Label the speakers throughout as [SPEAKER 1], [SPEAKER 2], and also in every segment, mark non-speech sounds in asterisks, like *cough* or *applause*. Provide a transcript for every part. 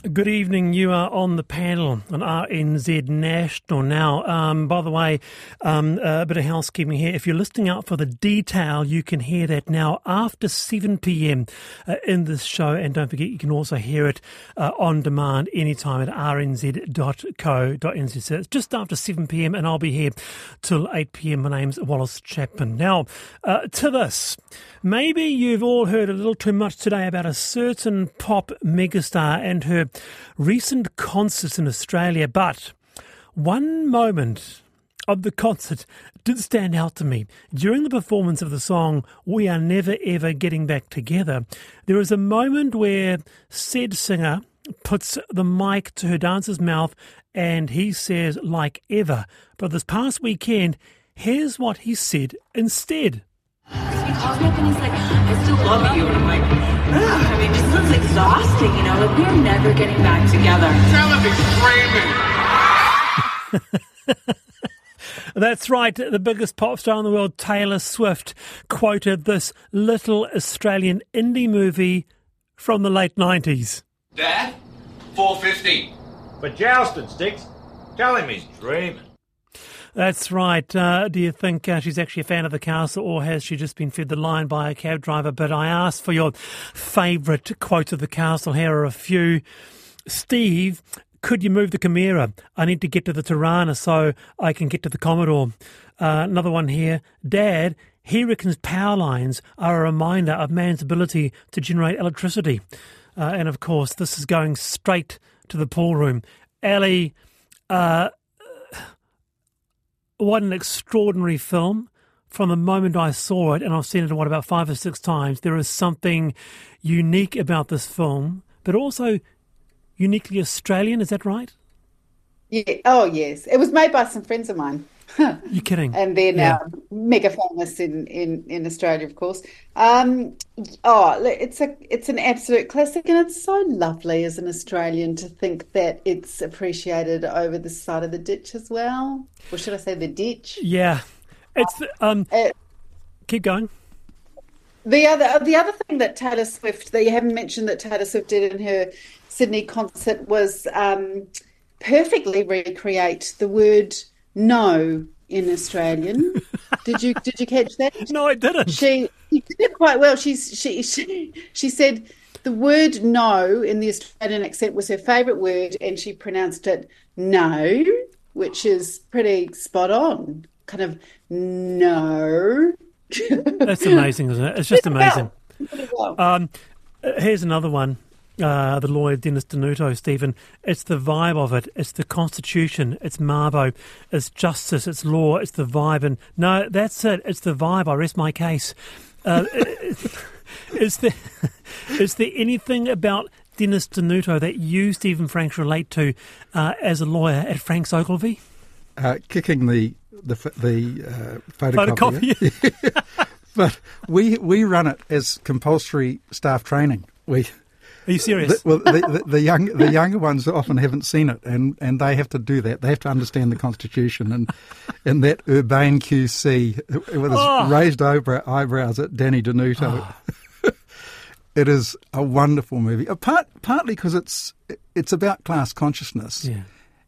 [SPEAKER 1] Good evening. You are on the panel on RNZ National. Now, um, by the way, um, a bit of housekeeping here. If you're listening out for the detail, you can hear that now after 7 p.m. Uh, in this show. And don't forget, you can also hear it uh, on demand anytime at rnz.co.nz. So it's just after 7 p.m. and I'll be here till 8 p.m. My name's Wallace Chapman. Now, uh, to this. Maybe you've all heard a little too much today about a certain pop megastar and her recent concerts in Australia, but one moment of the concert did stand out to me. During the performance of the song We Are Never Ever Getting Back Together, there is a moment where said singer puts the mic to her dancer's mouth and he says, like ever. But this past weekend, here's what he said instead
[SPEAKER 2] he calls me up and he's like, I still love you. And I'm like, Ugh. I mean, this just sounds exhausting, you know? Like, we're never getting back together.
[SPEAKER 3] Tell him
[SPEAKER 1] screaming. *laughs* That's right. The biggest pop star in the world, Taylor Swift, quoted this little Australian indie movie from the late 90s.
[SPEAKER 3] Dad, 450.
[SPEAKER 4] For jousting sticks, tell him he's dreaming.
[SPEAKER 1] That's right. Uh, do you think uh, she's actually a fan of the castle, or has she just been fed the line by a cab driver? But I asked for your favourite quote of the castle. Here are a few. Steve, could you move the Camira? I need to get to the Torana so I can get to the Commodore. Uh, another one here. Dad, he reckons power lines are a reminder of man's ability to generate electricity. Uh, and of course, this is going straight to the pool room. Ellie, uh, what an extraordinary film. From the moment I saw it, and I've seen it what about five or six times, there is something unique about this film, but also uniquely Australian. Is that right?
[SPEAKER 5] Yeah. Oh, yes. It was made by some friends of mine. *laughs*
[SPEAKER 1] You're kidding.
[SPEAKER 5] and they're now yeah. mega famous in, in, in Australia, of course. Um, oh, it's a it's an absolute classic, and it's so lovely as an Australian to think that it's appreciated over the side of the ditch as well. Or should I say the ditch?
[SPEAKER 1] Yeah, it's um. It, keep going.
[SPEAKER 5] The other the other thing that Taylor Swift that you haven't mentioned that Taylor Swift did in her Sydney concert was um, perfectly recreate the word no in Australian. *laughs* did you did you catch that?
[SPEAKER 1] No, I didn't.
[SPEAKER 5] She, she did it quite well. She's she she she said the word no in the Australian accent was her favourite word, and she pronounced it no, which is pretty spot on. Kind of no.
[SPEAKER 1] That's amazing, isn't it? It's just *laughs* amazing. Um, here's another one uh, the lawyer Dennis Denuto, Stephen. It's the vibe of it. It's the Constitution. It's Mabo. It's justice. It's law. It's the vibe. And no, that's it. It's the vibe. I rest my case. Uh, *laughs* *laughs* is there *laughs* is there anything about Dennis Denuto that you, Stephen Franks, relate to uh, as a lawyer at Franks Ogilvy?
[SPEAKER 6] Uh, kicking the the the uh, photocopier. photocopier. but we we run it as compulsory staff training. We
[SPEAKER 1] are you serious?
[SPEAKER 6] The, well, the, the, the, *laughs* young the younger ones often haven't seen it, and, and they have to do that. They have to understand the Constitution and and that urbane QC with his oh. raised eyebrow, eyebrows at Danny Denuto. Oh. *laughs* it is a wonderful movie. Part, partly because it's it's about class consciousness,
[SPEAKER 1] yeah.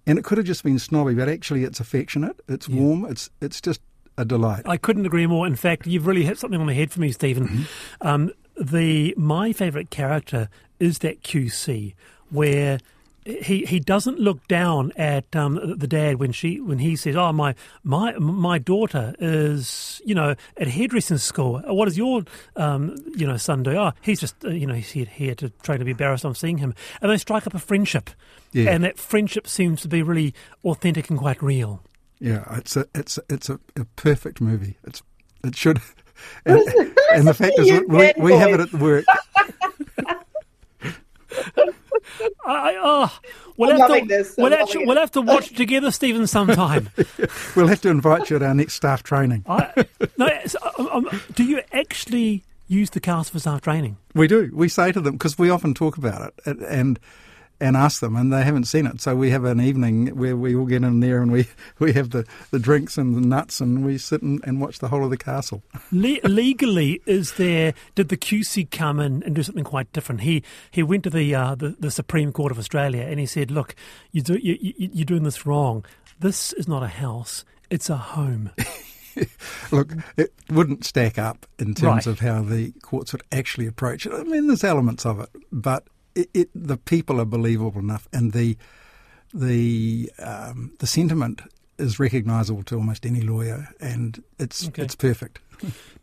[SPEAKER 6] and it could have just been snobby, but actually it's affectionate. It's yeah. warm. It's it's just a delight.
[SPEAKER 1] I couldn't agree more. In fact, you've really hit something on the head for me, Stephen. Mm-hmm. Um, the my favourite character is that QC where he he doesn't look down at um, the dad when she when he says, "Oh my my my daughter is you know at hairdressing school. What does your um, you know son do? Oh, he's just uh, you know he's here, here to try to be embarrassed on seeing him." And they strike up a friendship, yeah. and that friendship seems to be really authentic and quite real.
[SPEAKER 6] Yeah, it's a it's it's a, a perfect movie. It's it should. *laughs* And, and the fact is, we, we have it at work. *laughs*
[SPEAKER 1] I, oh, we'll, have to, we'll, actually, we'll, have to watch together, Stephen, sometime. *laughs*
[SPEAKER 6] we'll have to invite you at our next staff training. I,
[SPEAKER 1] no, um, um, do you actually use the cast for staff training?
[SPEAKER 6] We do. We say to them because we often talk about it, and and ask them, and they haven't seen it. So we have an evening where we all get in there and we, *laughs* we have the, the drinks and the nuts, and we sit and, and watch the whole of the castle.
[SPEAKER 1] Le- legally, is there? Did the QC come in and do something quite different? He he went to the uh, the, the, Supreme Court of Australia and he said, "Look, you do, you, you, you're doing this wrong. This is not a house; it's a home." *laughs*
[SPEAKER 6] Look, it wouldn't stack up in terms right. of how the courts would actually approach it. I mean, there's elements of it, but it, it, the people are believable enough, and the the um, the sentiment is recognisable to almost any lawyer, and it's okay. it's perfect.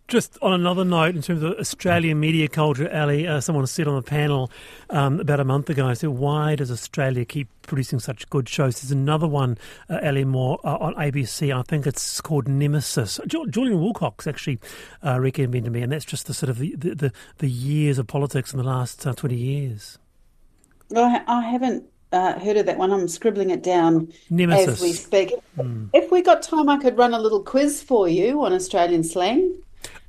[SPEAKER 1] Just on another note, in terms of Australian media culture, Ali, uh, someone said on the panel um, about a month ago, I said, why does Australia keep producing such good shows? There's another one, uh, Ali Moore, uh, on ABC. I think it's called Nemesis. Julian Wilcox actually uh, recommended to me, and that's just the sort of the, the, the years of politics in the last uh, 20 years.
[SPEAKER 5] Well, I haven't uh, heard of that one. I'm scribbling it down Nemesis. as we speak. Mm. If we got time, I could run a little quiz for you on Australian slang.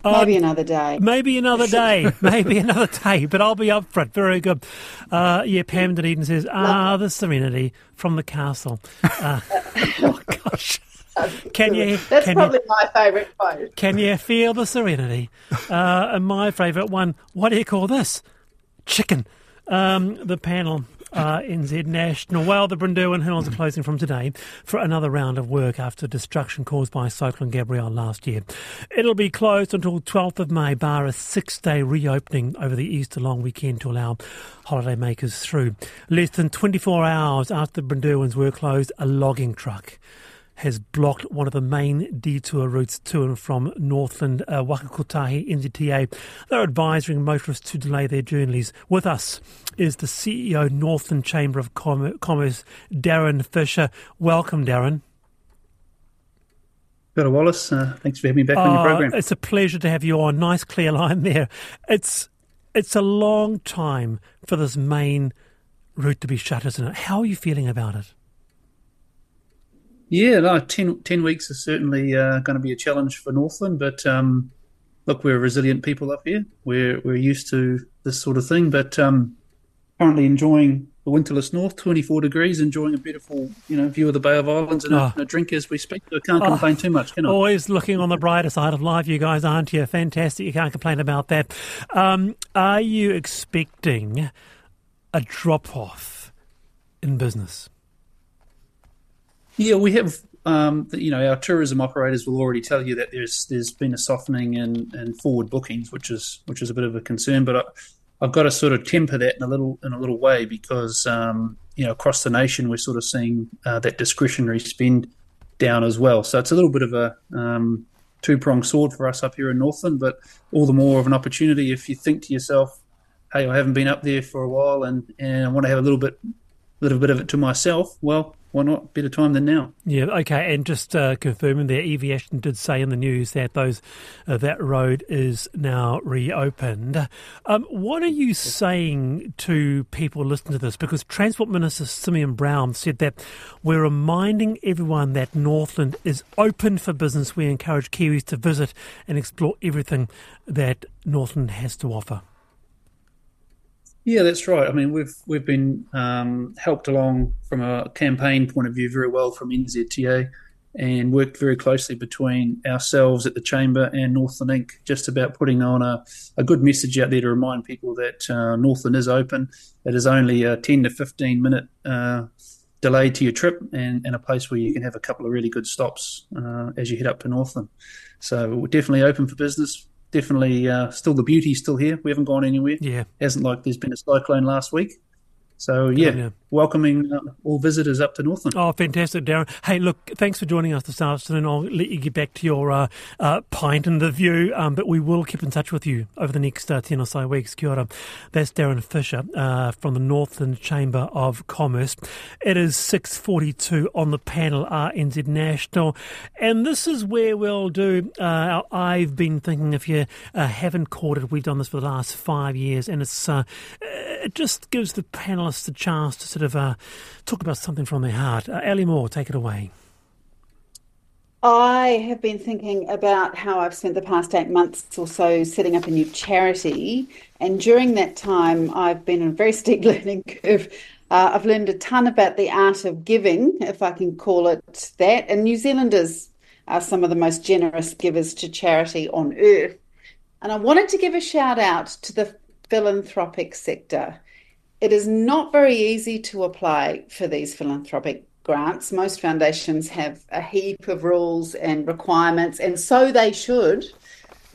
[SPEAKER 5] Maybe um, another day.
[SPEAKER 1] Maybe another *laughs* day. maybe another day. But I'll be up for it. Very good. Uh, yeah, Pam Dunedin says, "Ah, the serenity from the castle." Uh, *laughs* *laughs* oh gosh. Can you?
[SPEAKER 5] That's
[SPEAKER 1] can
[SPEAKER 5] probably
[SPEAKER 1] you,
[SPEAKER 5] my favourite quote.
[SPEAKER 1] Can you feel the serenity? Uh, and my favourite one. What do you call this? Chicken. Um, the panel uh, NZ National. Well, the Brynderwyn Hills are closing from today for another round of work after destruction caused by Cyclone Gabrielle last year. It'll be closed until 12th of May, bar a six-day reopening over the Easter long weekend to allow holidaymakers through. Less than 24 hours after the Brynderwyns were closed, a logging truck has blocked one of the main detour routes to and from Northland, uh, Waka Kotahi, NZTA. They're advising motorists to delay their journeys. With us is the CEO, Northland Chamber of Commerce, Darren Fisher. Welcome, Darren.
[SPEAKER 7] Peter Wallace, uh, thanks for having me back on your program.
[SPEAKER 1] It's a pleasure to have you on. Nice clear line there. It's it's a long time for this main route to be shut, isn't it? How are you feeling about it?
[SPEAKER 7] Yeah, no, 10, 10 weeks is certainly uh, going to be a challenge for Northland, but um, look, we're resilient people up here. We're we're used to this sort of thing, but um, currently enjoying the winterless north, 24 degrees, enjoying a beautiful you know view of the Bay of Islands and, oh. a, ah. and a, drink as we speak. So I can't oh. complain too much, can I?
[SPEAKER 1] Always looking on the brighter side of life, you guys, aren't you? Fantastic. You can't complain about that. Um, are you expecting a drop off in business?
[SPEAKER 7] Yeah, we have. Um, you know, our tourism operators will already tell you that there's there's been a softening in, in forward bookings, which is which is a bit of a concern. But I, I've got to sort of temper that in a little in a little way because um, you know across the nation we're sort of seeing uh, that discretionary spend down as well. So it's a little bit of a um, two pronged sword for us up here in Northland, but all the more of an opportunity if you think to yourself, "Hey, I haven't been up there for a while, and and I want to have a little bit, little bit of it to myself." Well, why not? Better time than now.
[SPEAKER 1] Yeah, okay. And just uh, confirming there, Evie Ashton did say in the news that those uh, that road is now reopened. Um, what are you saying to people listening to this? Because Transport Minister Simeon Brown said that we're reminding everyone that Northland is open for business. We encourage Kiwis to visit and explore everything that Northland has to offer.
[SPEAKER 7] Yeah, that's right. I mean, we've we've been um, helped along from a campaign point of view very well from NZTA, and worked very closely between ourselves at the chamber and Northland Inc. Just about putting on a, a good message out there to remind people that uh, Northland is open. It is only a ten to fifteen minute uh, delay to your trip, and, and a place where you can have a couple of really good stops uh, as you head up to Northland. So we're definitely open for business definitely uh, still the beauty still here. We haven't gone anywhere.
[SPEAKER 1] Yeah,
[SPEAKER 7] hasn't like there's been a cyclone last week. So yeah, yeah. welcoming uh, all visitors up to Northland.
[SPEAKER 1] Oh, fantastic, Darren. Hey, look, thanks for joining us this afternoon. I'll let you get back to your uh, uh, pint and the view, um, but we will keep in touch with you over the next uh, ten or so weeks. Kia ora. That's Darren Fisher uh, from the Northland Chamber of Commerce. It is six forty-two on the panel RNZ National, and this is where we'll do. Uh, I've been thinking if you haven't caught it, we've done this for the last five years, and it's it just gives the panelists a chance to sort of uh, talk about something from their heart. Uh, Ellie Moore, take it away.
[SPEAKER 5] I have been thinking about how I've spent the past eight months or so setting up a new charity. And during that time, I've been on a very *laughs* steep learning curve Uh, I've learned a ton about the art of giving, if I can call it that. And New Zealanders are some of the most generous givers to charity on earth. And I wanted to give a shout out to the philanthropic sector. It is not very easy to apply for these philanthropic grants. Most foundations have a heap of rules and requirements, and so they should.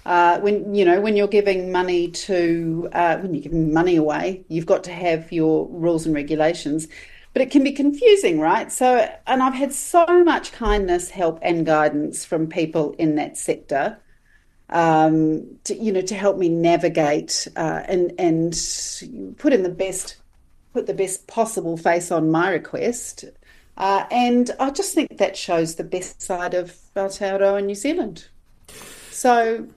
[SPEAKER 5] Uh, when you know when you're giving money to uh, when you're giving money away, you've got to have your rules and regulations. But it can be confusing, right? So, and I've had so much kindness, help, and guidance from people in that sector, um, to you know, to help me navigate uh, and and put in the best, put the best possible face on my request. Uh, and I just think that shows the best side of Aotearoa and New Zealand. So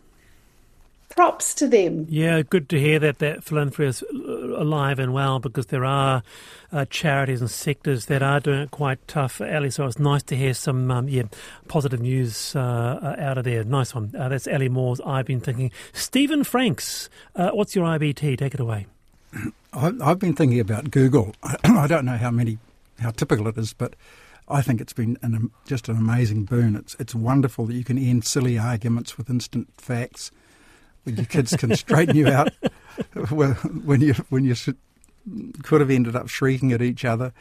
[SPEAKER 5] props to them.
[SPEAKER 1] Yeah, good to hear that that philanthropy is alive and well because there are uh, charities and sectors that are doing it quite tough, Ali. So it's nice to hear some um, yeah positive news uh, out of there. Nice one. Uh, that's Ali Moore's. I've been thinking. Stephen Franks, uh, what's your IBT? Take it away. *clears throat*
[SPEAKER 6] I've been thinking about Google. *clears throat* I don't know how many, how typical it is, but I think it's been an, just an amazing boon. It's it's wonderful that you can end silly arguments with instant facts when your kids can *laughs* straighten you out *laughs* when you when you could have ended up shrieking at each other.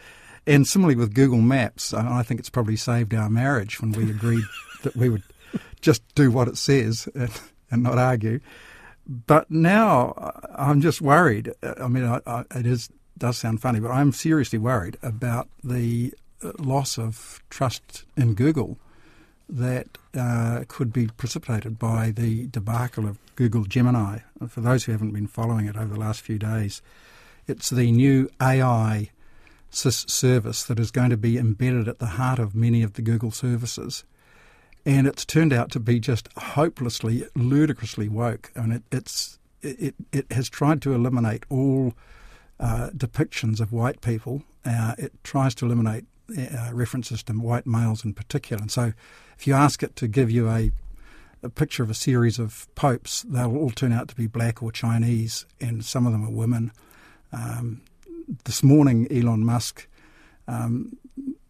[SPEAKER 6] And similarly with Google Maps, I think it's probably saved our marriage when we agreed *laughs* that we would just do what it says and, and not argue. But now I'm just worried. I mean, I, I, it is does sound funny, but I'm seriously worried about the uh, loss of trust in Google that uh, could be precipitated by the debacle of Google Gemini. For those who haven't been following it over the last few days, it's the new AI service that is going to be embedded at the heart of many of the Google services. And it's turned out to be just hopelessly, ludicrously woke. and it, it's it, it has tried to eliminate all uh, depictions of white people. Uh, it tries to eliminate uh, references to white males in particular. And so, if you ask it to give you a, a picture of a series of popes, they'll all turn out to be black or Chinese, and some of them are women. Um, this morning, Elon Musk um,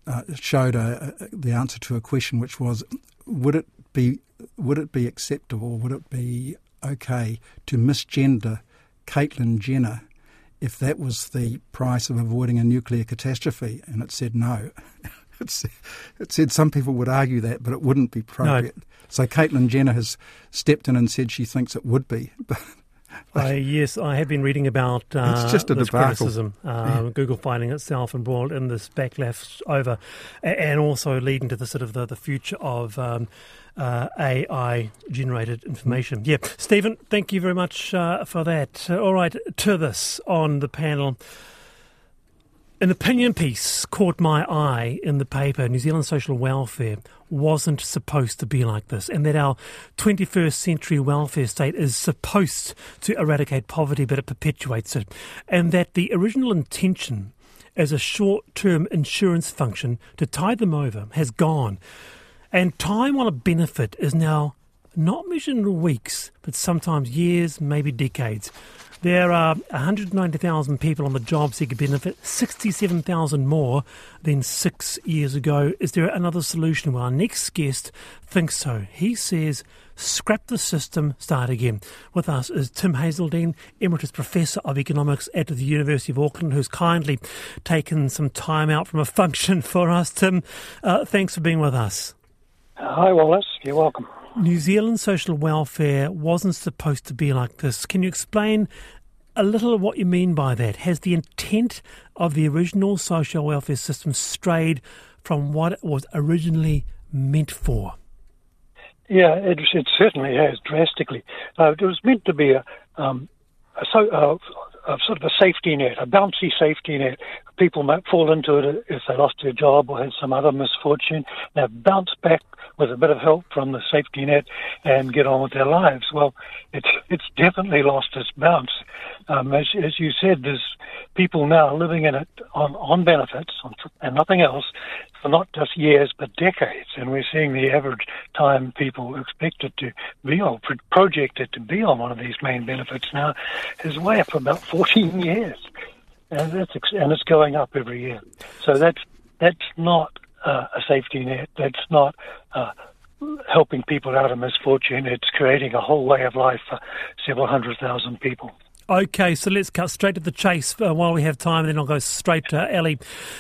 [SPEAKER 6] uh, showed a, a, the answer to a question, which was, would it be would it be acceptable? Would it be okay to misgender Caitlyn Jenner if that was the price of avoiding a nuclear catastrophe, and it said no. *laughs* it said some people would argue that, but it wouldn't be appropriate. No. So Caitlyn Jenner has stepped in and said she thinks it would be. *laughs* *laughs*
[SPEAKER 1] uh, yes, I have been reading about uh,
[SPEAKER 6] it's just a
[SPEAKER 1] this
[SPEAKER 6] debacle.
[SPEAKER 1] criticism. Um, yeah. Google finding itself embroiled in this backlash over, and also leading to the sort of the, the future of um, uh, AI generated information. Yeah, Stephen, thank you very much uh, for that. All right, to this on the panel. An opinion piece caught my eye in the paper. New Zealand social welfare wasn't supposed to be like this, and that our 21st century welfare state is supposed to eradicate poverty, but it perpetuates it, and that the original intention as a short term insurance function to tide them over has gone. And time on a benefit is now not measured in weeks, but sometimes years, maybe decades. There are 190,000 people on the job seeker benefit, 67,000 more than six years ago. Is there another solution? Well, our next guest thinks so. He says, scrap the system, start again. With us is Tim Hazeldine, Emeritus Professor of Economics at the University of Auckland, who's kindly taken some time out from a *laughs* function for us. Tim, uh, thanks for being with us.
[SPEAKER 8] Hi, Wallace. You're welcome.
[SPEAKER 1] New Zealand social welfare wasn't supposed to be like this. Can you explain a little of what you mean by that? Has the intent of the original social welfare system strayed from what it was originally meant for?
[SPEAKER 8] Yeah, it, it certainly has drastically. Uh, it was meant to be a, um, a, so, uh, a sort of a safety net, a bouncy safety net. People might fall into it if they lost their job or had some other misfortune. They bounce back with a bit of help from the safety net and get on with their lives. Well, it's it's definitely lost its bounce. Um, as, as you said, there's people now living in it on, on benefits and nothing else for not just years but decades. And we're seeing the average time people expected to be on, projected to be on one of these main benefits now is way up about *laughs* 14 years. and that's and it's going up every year. So that's that's not uh, a safety net. That's not uh, helping people out of misfortune. It's creating a whole way of life for several hundred thousand people.
[SPEAKER 1] Okay, so let's cut straight to the chase uh, while we have time, and then I'll go straight to Ellie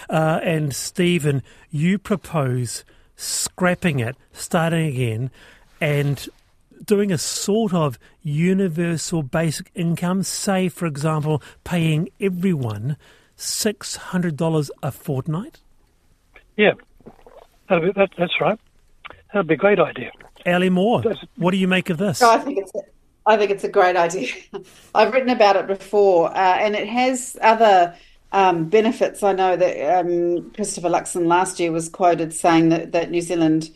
[SPEAKER 1] uh, and Stephen. You propose scrapping it, starting again, and doing a sort of universal basic income, say, for example, paying everyone $600 a fortnight?
[SPEAKER 8] Yeah, be, that, that's right. That'd be a great idea.
[SPEAKER 1] Ellie Moore, what do you make of this?
[SPEAKER 5] No, I think it's a, I think it's a great idea. *laughs* I've written about it before, uh, and it has other um, benefits. I know that um, Christopher Luxon last year was quoted saying that, that New Zealand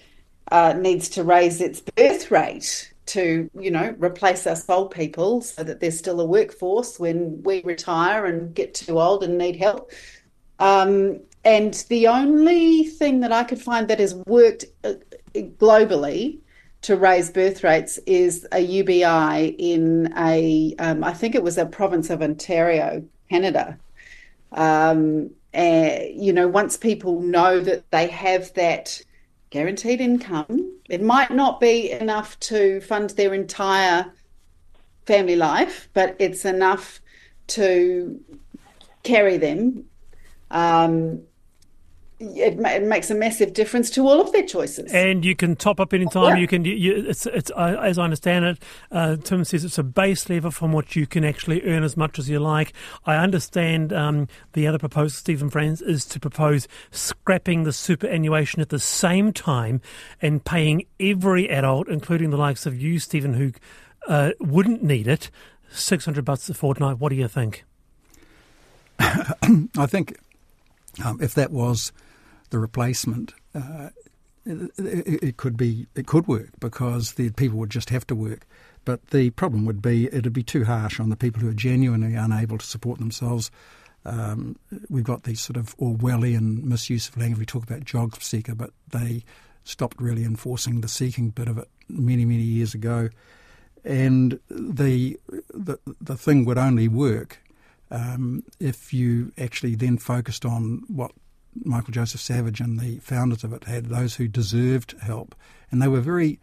[SPEAKER 5] uh, needs to raise its birth rate to, you know, replace us old people so that there's still a workforce when we retire and get too old and need help. Um, and the only thing that I could find that has worked uh, globally to raise birth rates is a UBI in a, um, I think it was a province of Ontario, Canada. Um, and, you know, once people know that they have that guaranteed income, it might not be enough to fund their entire family life, but it's enough to carry them um, it, it, makes a massive difference to all of their choices.
[SPEAKER 1] And you can top up any time. Yeah. You can. You, it's, it's uh, as I understand it. Uh, Tim says it's a base level from which you can actually earn as much as you like. I understand um, the other proposal, Stephen Franks, is to propose scrapping the superannuation at the same time and paying every adult, including the likes of you, Stephen, who uh, wouldn't need it, six hundred bucks a fortnight. What do you think? *coughs*
[SPEAKER 6] I think um, if that was the replacement, uh, it, it, could be it could work because the people would just have to work. But the problem would be it'd be too harsh on the people who are genuinely unable to support themselves. Um, we've got these sort of Orwellian misuse of language. We talk about job seeker, but they stopped really enforcing the seeking bit of it many many years ago. And the the the thing would only work um, if you actually then focused on what Michael Joseph Savage and the founders of it had those who deserved help, and they were very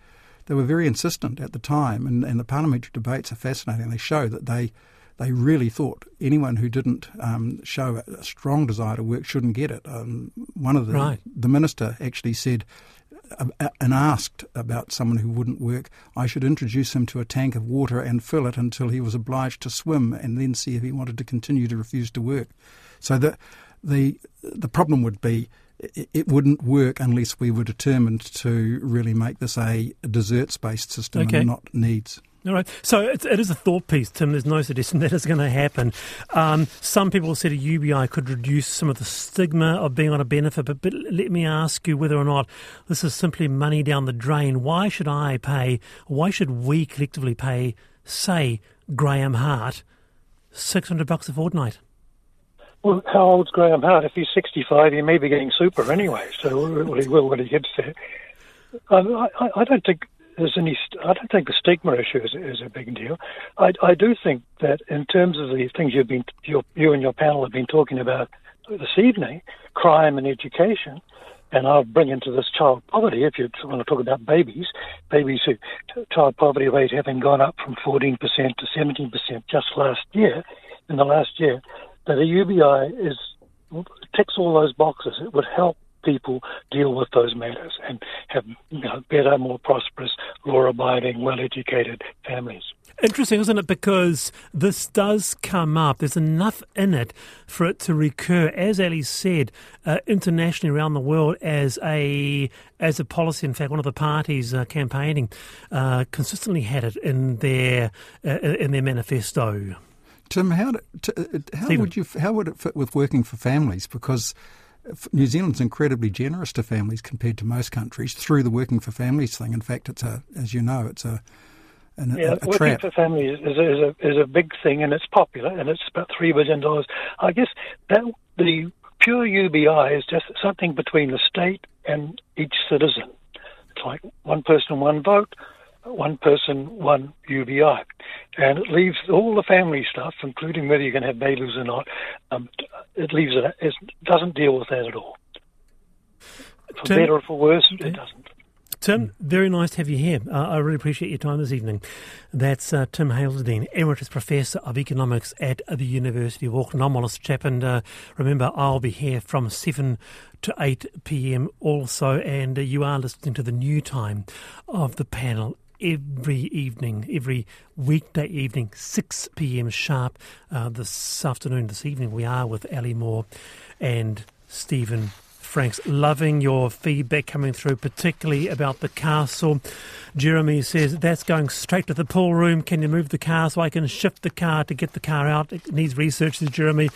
[SPEAKER 6] they were very insistent at the time. And, and the parliamentary debates are fascinating. They show that they they really thought anyone who didn't um, show a strong desire to work shouldn't get it. Um, one of the
[SPEAKER 1] right.
[SPEAKER 6] the minister actually said uh, and asked about someone who wouldn't work, I should introduce him to a tank of water and fill it until he was obliged to swim, and then see if he wanted to continue to refuse to work. So the the the problem would be it wouldn't work unless we were determined to really make this a deserts based system
[SPEAKER 1] okay.
[SPEAKER 6] and not needs.
[SPEAKER 1] All right. So it, it is a thought piece, Tim. There's no suggestion *laughs* that is going to happen. Um, some people said a UBI could reduce some of the stigma of being on a benefit, but, but let me ask you whether or not this is simply money down the drain. Why should I pay, why should we collectively pay, say, Graham Hart, 600 bucks a fortnight?
[SPEAKER 8] Well, how old's Graham Hart? If he's 65, he may be getting super anyway, so well, *laughs* he will when he gets there. Um, I, I, don't think there's any. I don't think the stigma issue is, is a big deal. I, I, do think that in terms of the things you've been, your, you and your panel have been talking about this evening, crime and education, and I'll bring into this child poverty. If you want to talk about babies, babies who child poverty rate having gone up from 14% to 17% just last year, in the last year, that a UBI is ticks all those boxes. It would help people deal with those matters and have you know, better, more prosperous, law-abiding, well-educated families.
[SPEAKER 1] Interesting, isn't it? Because this does come up. There's enough in it for it to recur, as Ali said, uh, internationally around the world as a as a policy. In fact, one of the parties uh, campaigning uh, consistently had it in their uh, in their manifesto.
[SPEAKER 6] Tim, how, do, uh, how would you how would it fit with working for families? Because New Zealand's incredibly generous to families compared to most countries through the working for families thing. In fact, it's a, as you know, it's a an,
[SPEAKER 8] yeah,
[SPEAKER 6] a, a
[SPEAKER 8] working
[SPEAKER 6] trap.
[SPEAKER 8] for families is a, is a, is a big thing, and it's popular, and it's about three billion dollars. I guess that the pure UBI is just something between the state and each citizen. It's like one person, one vote. One person, one UBI. And it leaves all the family stuff, including whether you can have babies or not, um, it leaves it, it doesn't deal with that at all. For
[SPEAKER 1] Tim?
[SPEAKER 8] better or for worse, it doesn't.
[SPEAKER 1] Tim, very nice to have you here. Uh, I really appreciate your time this evening. That's uh, Tim Hazeldine, Emeritus Professor of Economics at the University of Auckland. I'm Wallace Chap, and uh, remember, I'll be here from 7 to 8 p.m. also, and uh, you are listening to the new time of the panel every evening, every weekday evening, 6 p.m. sharp. Uh, this afternoon, this evening, we are with Ali Moore and Stephen Franks. Loving your feedback coming through, particularly about the castle. Jeremy says that's going straight to the pool room. Can you move the car so I can shift the car to get the car out? It needs research, says Jeremy.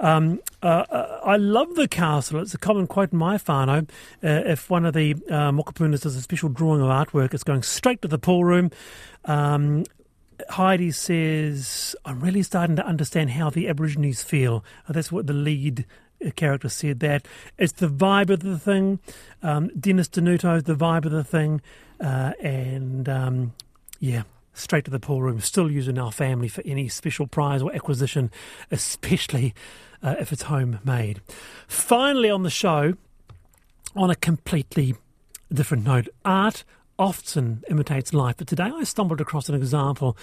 [SPEAKER 1] Um, uh, uh, I love the castle. It's a common quote in my whānau. Uh, if one of the uh, mokopunas does a special drawing of artwork, it's going straight to the pool room. Um, Heidi says, I'm really starting to understand how the Aborigines feel. Uh, that's what the lead character said, that it's the vibe of the thing. Um, Dennis Denuto, the vibe of the thing. Uh, and um, yeah, straight to the pool room. Still using our family for any special prize or acquisition, especially uh, if it's homemade. Finally, on the show, on a completely different note, art often imitates life. But today I stumbled across an example,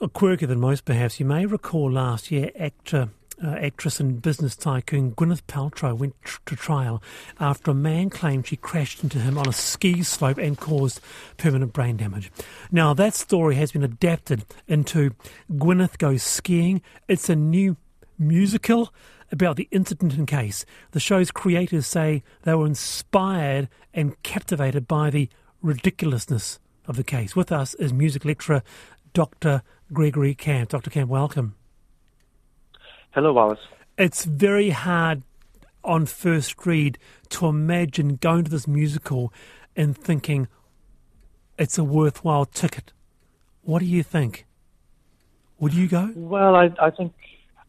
[SPEAKER 1] a quirkier than most perhaps. You may recall last year, actor. Uh, actress and business tycoon Gwyneth Paltrow went tr- to trial after a man claimed she crashed into him on a ski slope and caused permanent brain damage. Now, that story has been adapted into Gwyneth Goes Skiing. It's a new musical about the incident and case. The show's creators say they were inspired and captivated by the ridiculousness of the case. With us is music lecturer Dr. Gregory Camp. Dr. Camp, welcome.
[SPEAKER 9] Hello, Wallace.
[SPEAKER 1] It's very hard on first read to imagine going to this musical and thinking it's a worthwhile ticket. What do you think? Would you go?
[SPEAKER 9] Well, I, I think,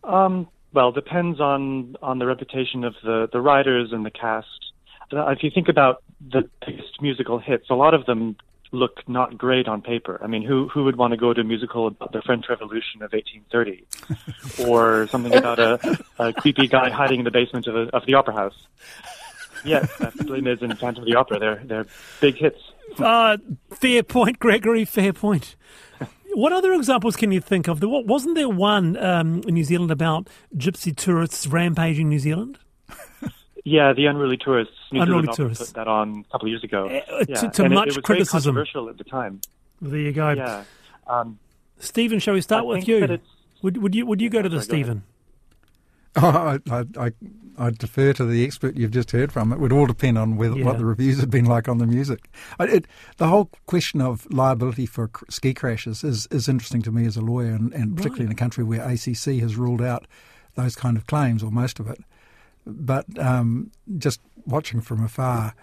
[SPEAKER 9] um, well, depends on, on the reputation of the, the writers and the cast. Uh, If you think about the biggest musical hits, a lot of them look not great on paper. I mean, who who would want to go to a musical about the French Revolution of 1830, *laughs* or something about a, a creepy guy hiding in the basement of, a, of the opera house? Yes, that's Les Mis and Phantom of the Opera. They're they're big hits.
[SPEAKER 1] Uh, fair point, Gregory. Fair point. *laughs* What other examples can you think of? There wasn't there one um, in New Zealand about gypsy tourists rampaging New Zealand?
[SPEAKER 9] Yeah, the unruly tourists. New
[SPEAKER 1] Unruly
[SPEAKER 9] Zealand also
[SPEAKER 1] tourists.
[SPEAKER 9] put that on a couple of years ago.
[SPEAKER 1] Uh, to-
[SPEAKER 9] yeah.
[SPEAKER 1] to
[SPEAKER 9] and it-
[SPEAKER 1] much
[SPEAKER 9] it, was
[SPEAKER 1] criticism.
[SPEAKER 9] Very controversial at the time.
[SPEAKER 1] There you go.
[SPEAKER 9] Yeah. Um,
[SPEAKER 1] Stephen, shall we start
[SPEAKER 9] I
[SPEAKER 1] with you? Would, would you would you go to the
[SPEAKER 9] sorry.
[SPEAKER 1] Stephen?
[SPEAKER 6] Oh, I, I, I, I defer to the expert you've just heard from. It would all depend on whether,
[SPEAKER 1] Yeah.
[SPEAKER 6] what the reviews had been like on the music. I, it, the whole question of liability for cr- ski crashes is, is interesting to me as a lawyer, and, and particularly in a country where ACC has ruled out those kind of claims, or most of it. But um, just watching from afar,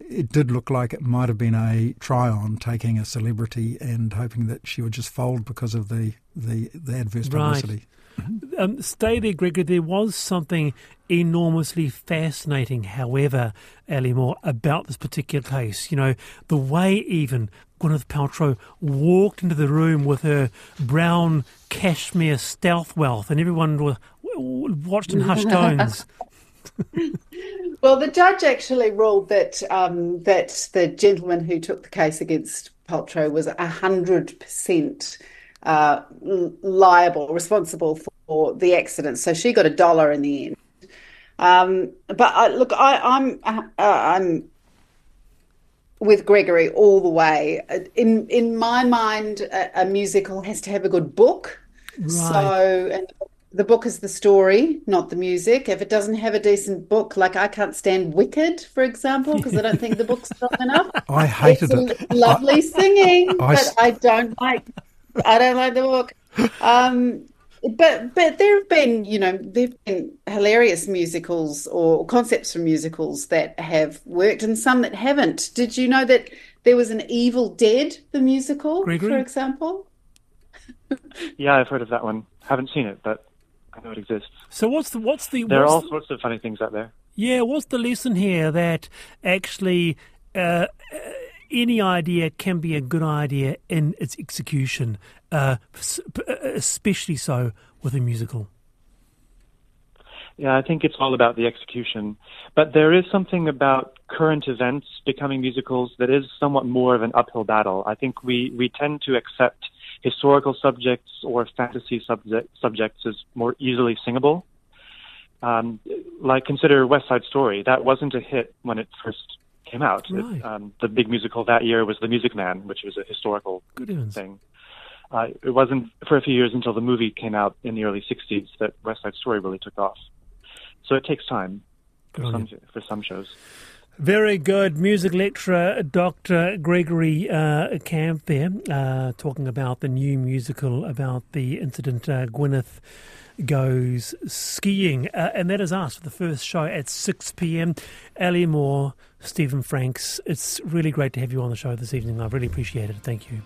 [SPEAKER 6] it did look like it might have been a try on taking a celebrity and hoping that she would just fold because of the, the, the adverse
[SPEAKER 1] Right.
[SPEAKER 6] publicity. *clears throat*
[SPEAKER 1] Um, stay there, Gregory. There was something enormously fascinating, however, Ali Moore, about this particular case. You know, the way even Gwyneth Paltrow walked into the room with her brown cashmere stealth wealth, and everyone wa- w- watched in hushed *laughs* tones. *laughs*
[SPEAKER 5] Well, the judge actually ruled that um, that the gentleman who took the case against Paltrow was hundred percent uh, liable, responsible for the accident. So she got a dollar in the end. Um, but I, look, I, I'm uh, I'm with Gregory all the way. In in my mind, a, a musical has to have a good book. So, and the book is the story, not the music. If it doesn't have a decent book, like I can't stand Wicked, for example, because I don't think the book's strong enough. *laughs*
[SPEAKER 6] I hated
[SPEAKER 5] it's
[SPEAKER 6] it.
[SPEAKER 5] l- Lovely singing,
[SPEAKER 6] I
[SPEAKER 5] but
[SPEAKER 6] s-
[SPEAKER 5] I don't like. I don't like the book. Um, but but there have been, you know, there've been hilarious musicals or concepts from musicals that have worked, and some that haven't. Did you know that there was an Evil Dead, the musical,
[SPEAKER 1] Gregory?
[SPEAKER 5] for example? *laughs*
[SPEAKER 9] Yeah, I've heard of that one. Haven't seen it, but I know it exists.
[SPEAKER 1] So what's the what's the
[SPEAKER 9] There are all
[SPEAKER 1] the-
[SPEAKER 9] sorts of funny things out there.
[SPEAKER 1] Yeah, what's the lesson here that actually uh, uh, any idea can be a good idea in its execution, uh, especially so with a musical.
[SPEAKER 9] Yeah, I think it's all about the execution. But there is something about current events becoming musicals that is somewhat more of an uphill battle. I think we, we tend to accept historical subjects or fantasy subject, subjects is more easily singable. Um, like consider West Side Story. That wasn't a hit when it first came out.
[SPEAKER 1] Right.
[SPEAKER 9] It, um, the big musical that year was The Music Man, which was a historical
[SPEAKER 1] Good
[SPEAKER 9] thing. Uh, it wasn't for a few years until the movie came out in the early 60s that West Side Story really took off. So it takes time for some, for some shows.
[SPEAKER 1] Very good. Music lecturer Dr. Gregory uh, Camp there, uh, talking about the new musical about the incident uh, Gwyneth goes skiing. Uh, and that is us for the first show at 6 p.m. Ali Moore, Stephen Franks. It's really great to have you on the show this evening. I really appreciate it. Thank you.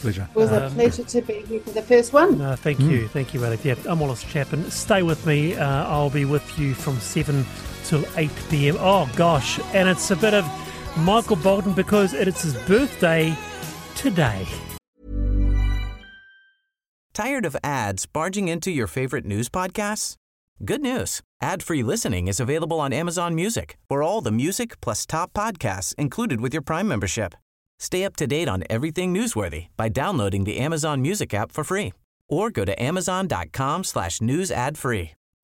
[SPEAKER 6] Pleasure.
[SPEAKER 5] It was a
[SPEAKER 1] Um,
[SPEAKER 5] pleasure to be here for the first one.
[SPEAKER 1] No, thank you. Thank you, Alex. Yeah, I'm Wallace Chapman. Stay with me. Uh, I'll be with you from 7 till 8 p.m. Oh, gosh. And it's a bit of Michael Bolton because it's his birthday today.
[SPEAKER 10] Tired of ads barging into your favorite news podcasts? Good news. Ad-free listening is available on Amazon Music for all the music plus top podcasts included with your Prime membership. Stay up to date on everything newsworthy by downloading the Amazon Music app for free or go to amazon.com slash news ad free.